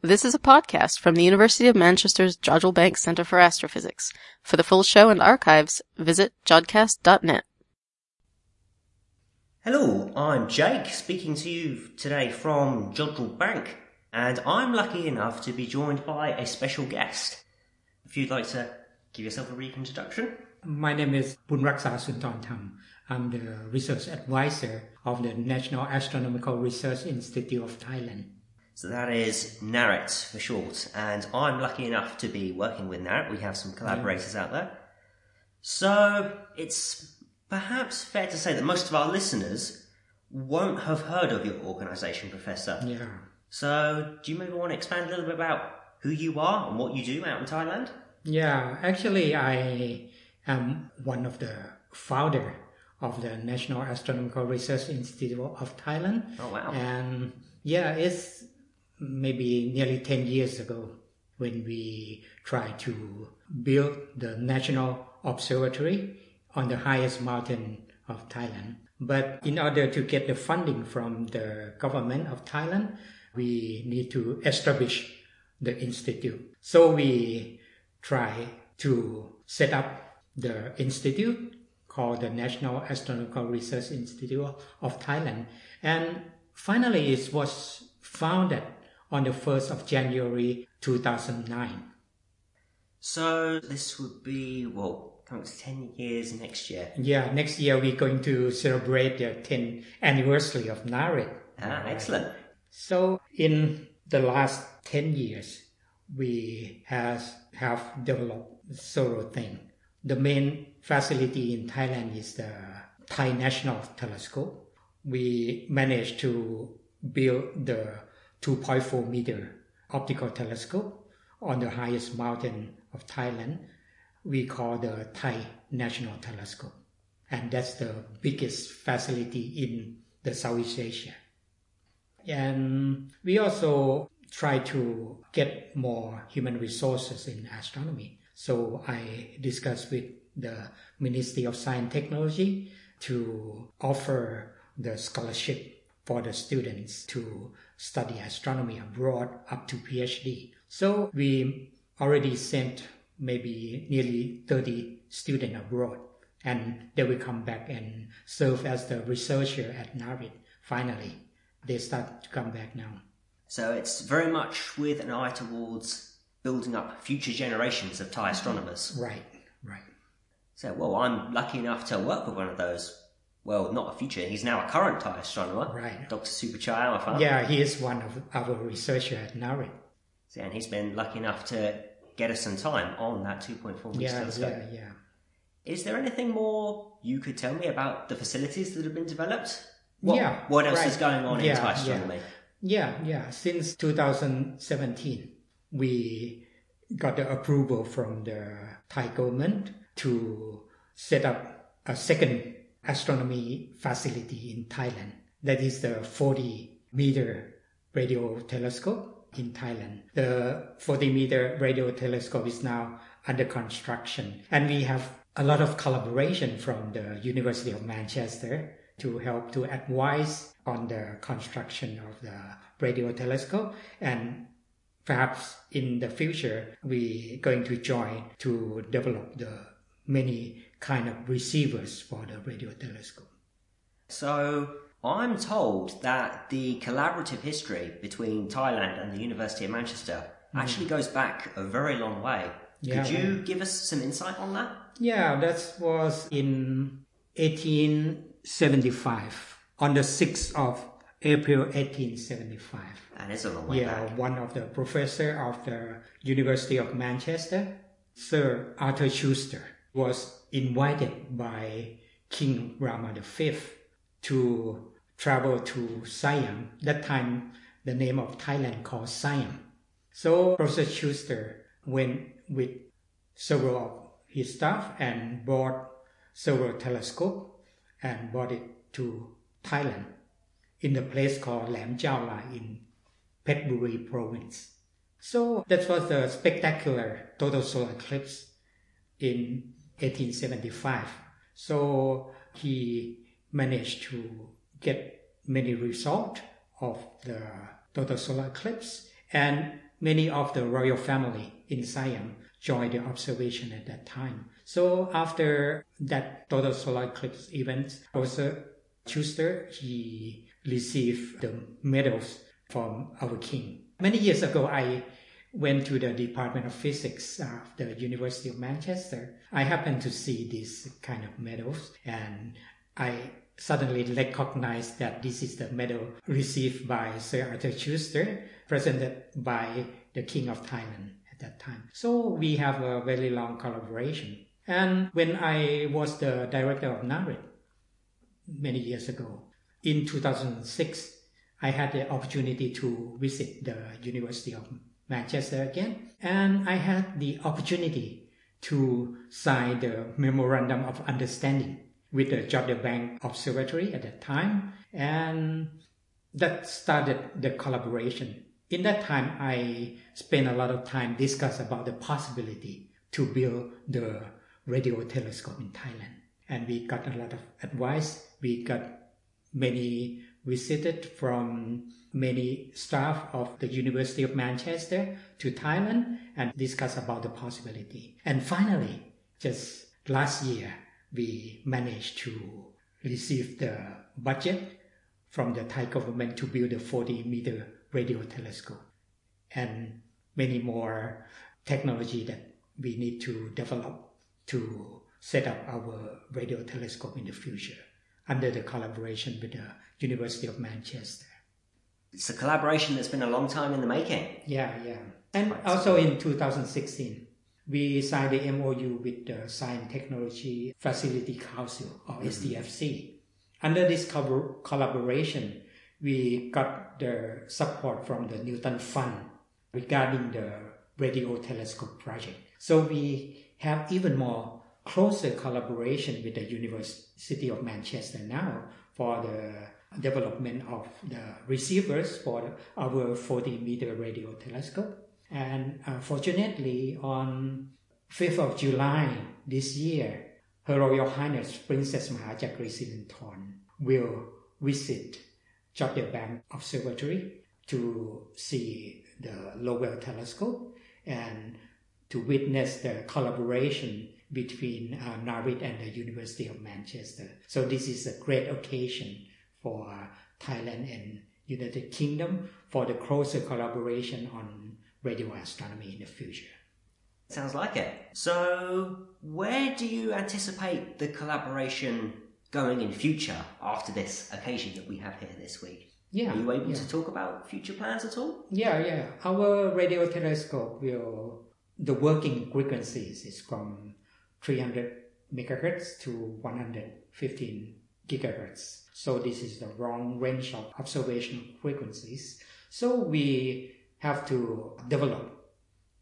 This is a podcast from the University of Manchester's Jodrell Bank Centre for Astrophysics. For the full show and archives, visit jodcast.net. Hello, I'm Jake, speaking to you today from Jodrell Bank, and I'm lucky enough to be joined by a special guest. If you'd like to give yourself a brief introduction. My name is Boonrucksar Soonthornthum. I'm the research advisor of the National Astronomical Research Institute of Thailand. So that is NARIT for short, and I'm lucky enough to be working with NARIT. We have some collaborators out there. So it's perhaps fair to say that most of our listeners won't have heard of your organisation, Professor. Yeah. So do you maybe want to expand a little bit about who you are and what you do out in Thailand? Yeah, actually, I am one of the founder of the National Astronomical Research Institute of Thailand. Oh wow! And yeah, it's maybe nearly 10 years ago when we tried to build the national observatory on the highest mountain of Thailand. But in order to get the funding from the government of Thailand, we need to establish the institute. So we try to set up the institute called the National Astronomical Research Institute of Thailand. And finally, it was founded on the 1st of January 2009. So this would be, well, coming to 10 years next year. Yeah, next year we're going to celebrate the 10th anniversary of NARIT. Ah, excellent. So in the last 10 years, we has, have developed several things. The main facility in Thailand is the Thai National Telescope. We managed to build the 2.4 meter optical telescope on the highest mountain of Thailand. We call the Thai National Telescope. And that's the biggest facility in the Southeast Asia. And we also try to get more human resources in astronomy. So I discussed with the Ministry of Science and Technology to offer the scholarship for the students to study astronomy abroad up to PhD. So we already sent maybe nearly 30 students abroad and they will come back and serve as the researcher at NARIT finally. They start to come back now. So it's very much with an eye towards building up future generations of Thai astronomers. Right, right. So, well, I'm lucky enough to work with one of those well, not a future, he's now a current Thai astronomer. Right. Dr. Supachai Awiphan. Yeah, he is one of our researchers at NARIT. And he's been lucky enough to get us some time on that 2.4 meter yeah, telescope. Yeah, yeah. Is there anything more you could tell me about the facilities that have been developed? What, yeah. What else right. is going on yeah, in Thai astronomy? Yeah. yeah, yeah. Since 2017, we got the approval from the Thai government to set up a second astronomy facility in Thailand. That is the 40 meter radio telescope in Thailand. The 40 meter radio telescope is now under construction and we have a lot of collaboration from the University of Manchester to help to advise on the construction of the radio telescope and perhaps in the future we're going to join to develop the many kind of receivers for the radio telescope. So I'm told that the collaborative history between Thailand and the University of Manchester mm. actually goes back a very long way. Yeah, Could you give us some insight on that? Yeah, that was in 1875, on the 6th of April 1875. And it's a long way yeah, back. one of the professor of the University of Manchester, Sir Arthur Schuster, was invited by King Rama V to travel to Siam. That time, the name of Thailand called Siam. So Professor Schuster went with several of his staff and bought several telescopes and brought it to Thailand in the place called Lam Chao Lai in Phetchaburi province. So that was a spectacular total solar eclipse in 1875. So he managed to get many results of the total solar eclipse. And many of the royal family in Siam joined the observation at that time. So after that total solar eclipse event, Professor Schuster, he received the medals from our king. Many years ago, I went to the Department of Physics of the University of Manchester. I happened to see these kind of medals and I suddenly recognized that this is the medal received by Sir Arthur Schuster, presented by the King of Thailand at that time. So we have a very long collaboration. And when I was the director of NARIT many years ago, in 2006, I had the opportunity to visit the University of Manchester again, and I had the opportunity to sign the Memorandum of Understanding with the Jodrell Bank Observatory at that time, and that started the collaboration. In that time, I spent a lot of time discuss about the possibility to build the radio telescope in Thailand, and we got a lot of advice. We got many visited from many staff of the University of Manchester to Thailand and discuss about the possibility. And finally, just last year, we managed to receive the budget from the Thai government to build a 40 meter radio telescope and many more technology that we need to develop to set up our radio telescope in the future under the collaboration with the University of Manchester. It's a collaboration that's been a long time in the making. Yeah, yeah. And also in 2016, we signed the MOU with the Science Technology Facility Council, or mm-hmm. STFC. Under this co- collaboration, we got the support from the Newton Fund regarding the radio telescope project. So we have even more closer collaboration with the University of Manchester now for the development of the receivers for our 40 meter radio telescope. And uh, fortunately, on 5th of July this year, Her Royal Highness Princess Mahachakri Sirindhorn will visit Jodrell Bank Observatory to see the Lovell telescope and to witness the collaboration between uh, NARIT and the University of Manchester. So this is a great occasion for Thailand and United Kingdom for the closer collaboration on radio astronomy in the future. Sounds like it. So, where do you anticipate the collaboration going in future after this occasion that we have here this week? Yeah. Are you able yeah. to talk about future plans at all? Yeah, yeah. Our radio telescope will, the working frequencies is from 300 megahertz to 115 gigahertz. So this is the wrong range of observation frequencies. So we have to develop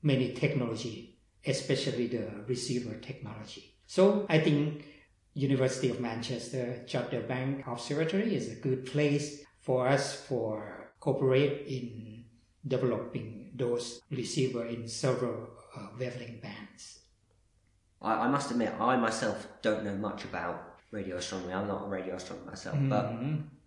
many technology, especially the receiver technology. So I think University of Manchester Jodrell Bank Observatory is a good place for us for cooperate in developing those receiver in several uh, wavelength bands. I, I, must admit, I myself don't know much about radio astronomy. I'm not a radio astronomer myself, mm-hmm. but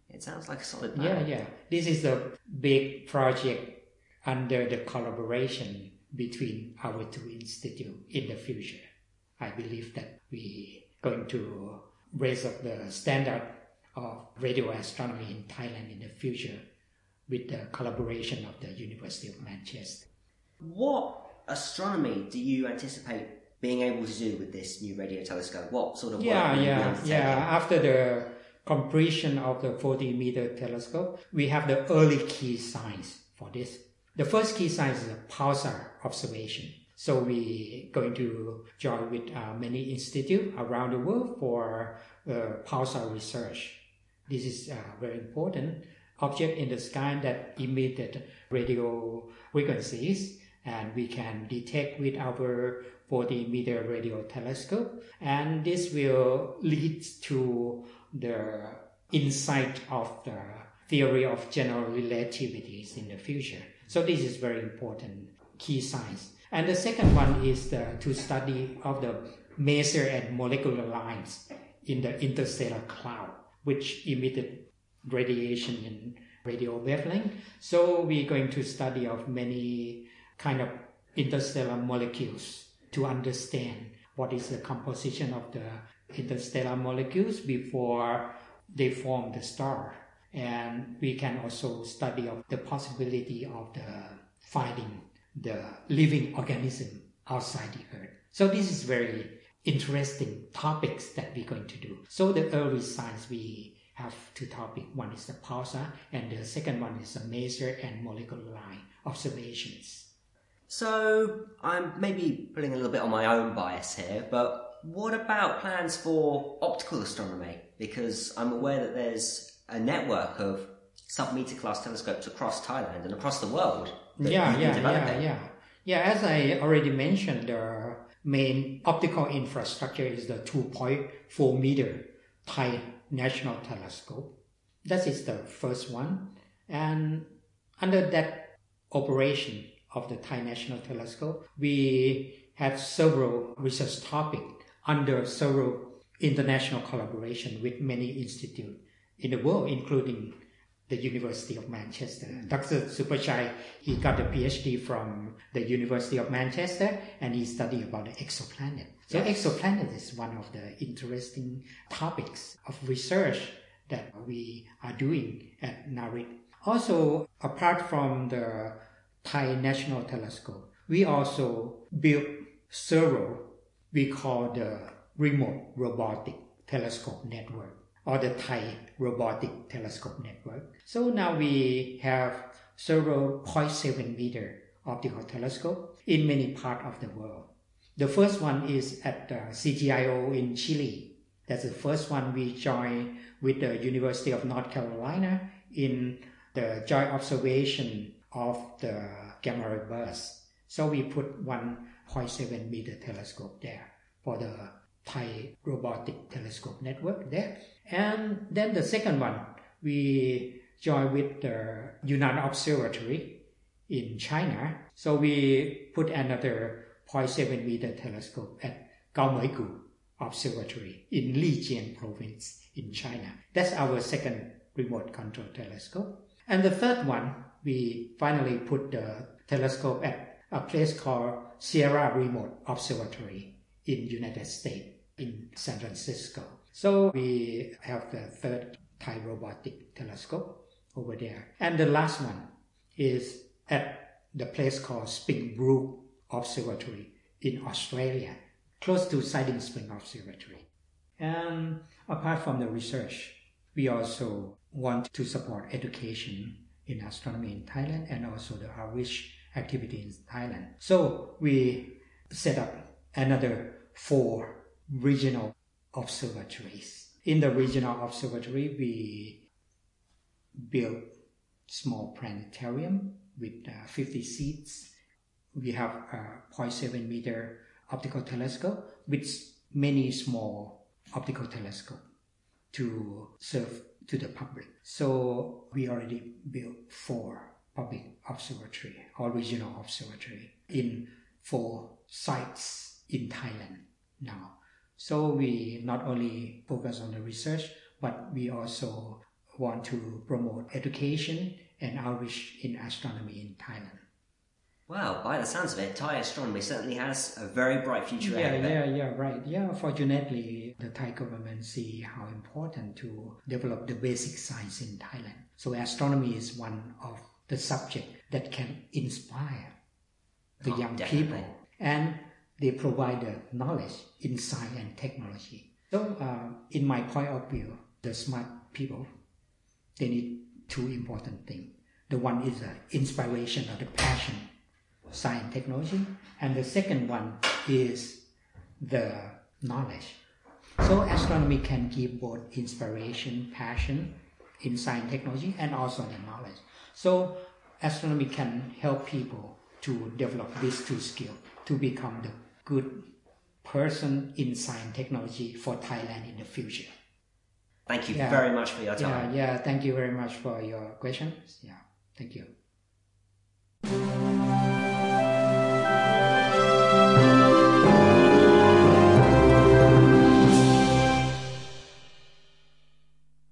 it sounds like a solid plan. Yeah, yeah. This is a big project under the collaboration between our two institutes in the future. I believe that we going to raise up the standard of radio astronomy in Thailand in the future with the collaboration of the University of Manchester. What astronomy do you anticipate being able to do with this new radio telescope? What sort of work? yeah, yeah, yeah. After the completion of the 40 meter telescope, we have the early key signs for this. The first key sign is a pulsar observation. So we going to join with uh, many institutes around the world for uh, pulsar research. This is uh, very important object in the sky that emitted radio frequencies and we can detect with our 40 meter radio telescope and this will lead to the insight of the theory of general relativities in the future. So this is very important key science. And the second one is the, to study of the maser and molecular lines in the interstellar cloud which emitted radiation in radio wavelength. So we're going to study of many kind of interstellar molecules to understand what is the composition of the interstellar molecules before they form the star. And we can also study of the possibility of the finding the living organism outside the earth. So this is very interesting topics that we're going to do. So the early science we have two topics. One is the pulsar, and the second one is the maser and molecular line observations. So I'm maybe putting a little bit on my own bias here, but what about plans for optical astronomy? Because I'm aware that there's a network of sub-meter class telescopes across Thailand and across the world. Yeah, yeah, yeah, yeah. Yeah, as I already mentioned, the main optical infrastructure is the 2.4 meter Thai National Telescope. That is the first one. And under that operation of the Thai National Telescope, we have several research topics under several international collaboration with many institutes in the world, including the University of Manchester. Dr. Supachai, he got a PhD from the University of Manchester and he studied about the exoplanet. So yes. exoplanet is one of the interesting topics of research that we are doing at NARIT. Also, apart from the Thai National Telescope, we also built several we call the Remote Robotic Telescope Network or the Thai Robotic Telescope Network. So now we have several 0.7 meter optical telescope in many parts of the world. The first one is at uh, CTIO in Chile. That's the first one we joined with the University of North Carolina in the joint observation of the gamma ray burst. So we put 1.7 meter telescope there for the Thai Robotic Telescope Network there. And then the second one, we joined with the Yunnan Observatory in China. So we put another 0.7 meter telescope at Gaomeigu Observatory in Lijiang province in China. That's our second remote control telescope. And the third one, we finally put the telescope at a place called Sierra Remote Observatory in United States in San Francisco. So we have the third Thai robotic telescope over there. And the last one is at the place called Springbrook Observatory in Australia, close to Siding Spring Observatory. And apart from the research, we also want to support education in astronomy in Thailand and also the outreach activity in Thailand. So we set up another four regional observatories. In the regional observatory, we built small planetarium with uh, 50 seats. We have a 0.7 meter optical telescope with many small optical telescope to serve to the public. So we already built four public observatory or regional observatory in four sites in Thailand now. So we not only focus on the research, but we also want to promote education and outreach in astronomy in Thailand. Wow, by the sounds of it, Thai astronomy certainly has a very bright future yeah, ahead. Yeah, yeah, yeah, right. Yeah, fortunately, the Thai government see how important to develop the basic science in Thailand. So astronomy is one of the subject that can inspire the oh, young definitely. people. And they provide the knowledge in science and technology. So, uh, in my point of view, the smart people, they need two important things. The one is the inspiration or the passion, science technology, and the second one is the knowledge. So astronomy can give both inspiration, passion in science technology, and also the knowledge. So astronomy can help people to develop these two skills to become the good person in science technology for Thailand in the future. Thank you yeah. very much for your time. Yeah, yeah, thank you very much for your questions. Yeah, thank you.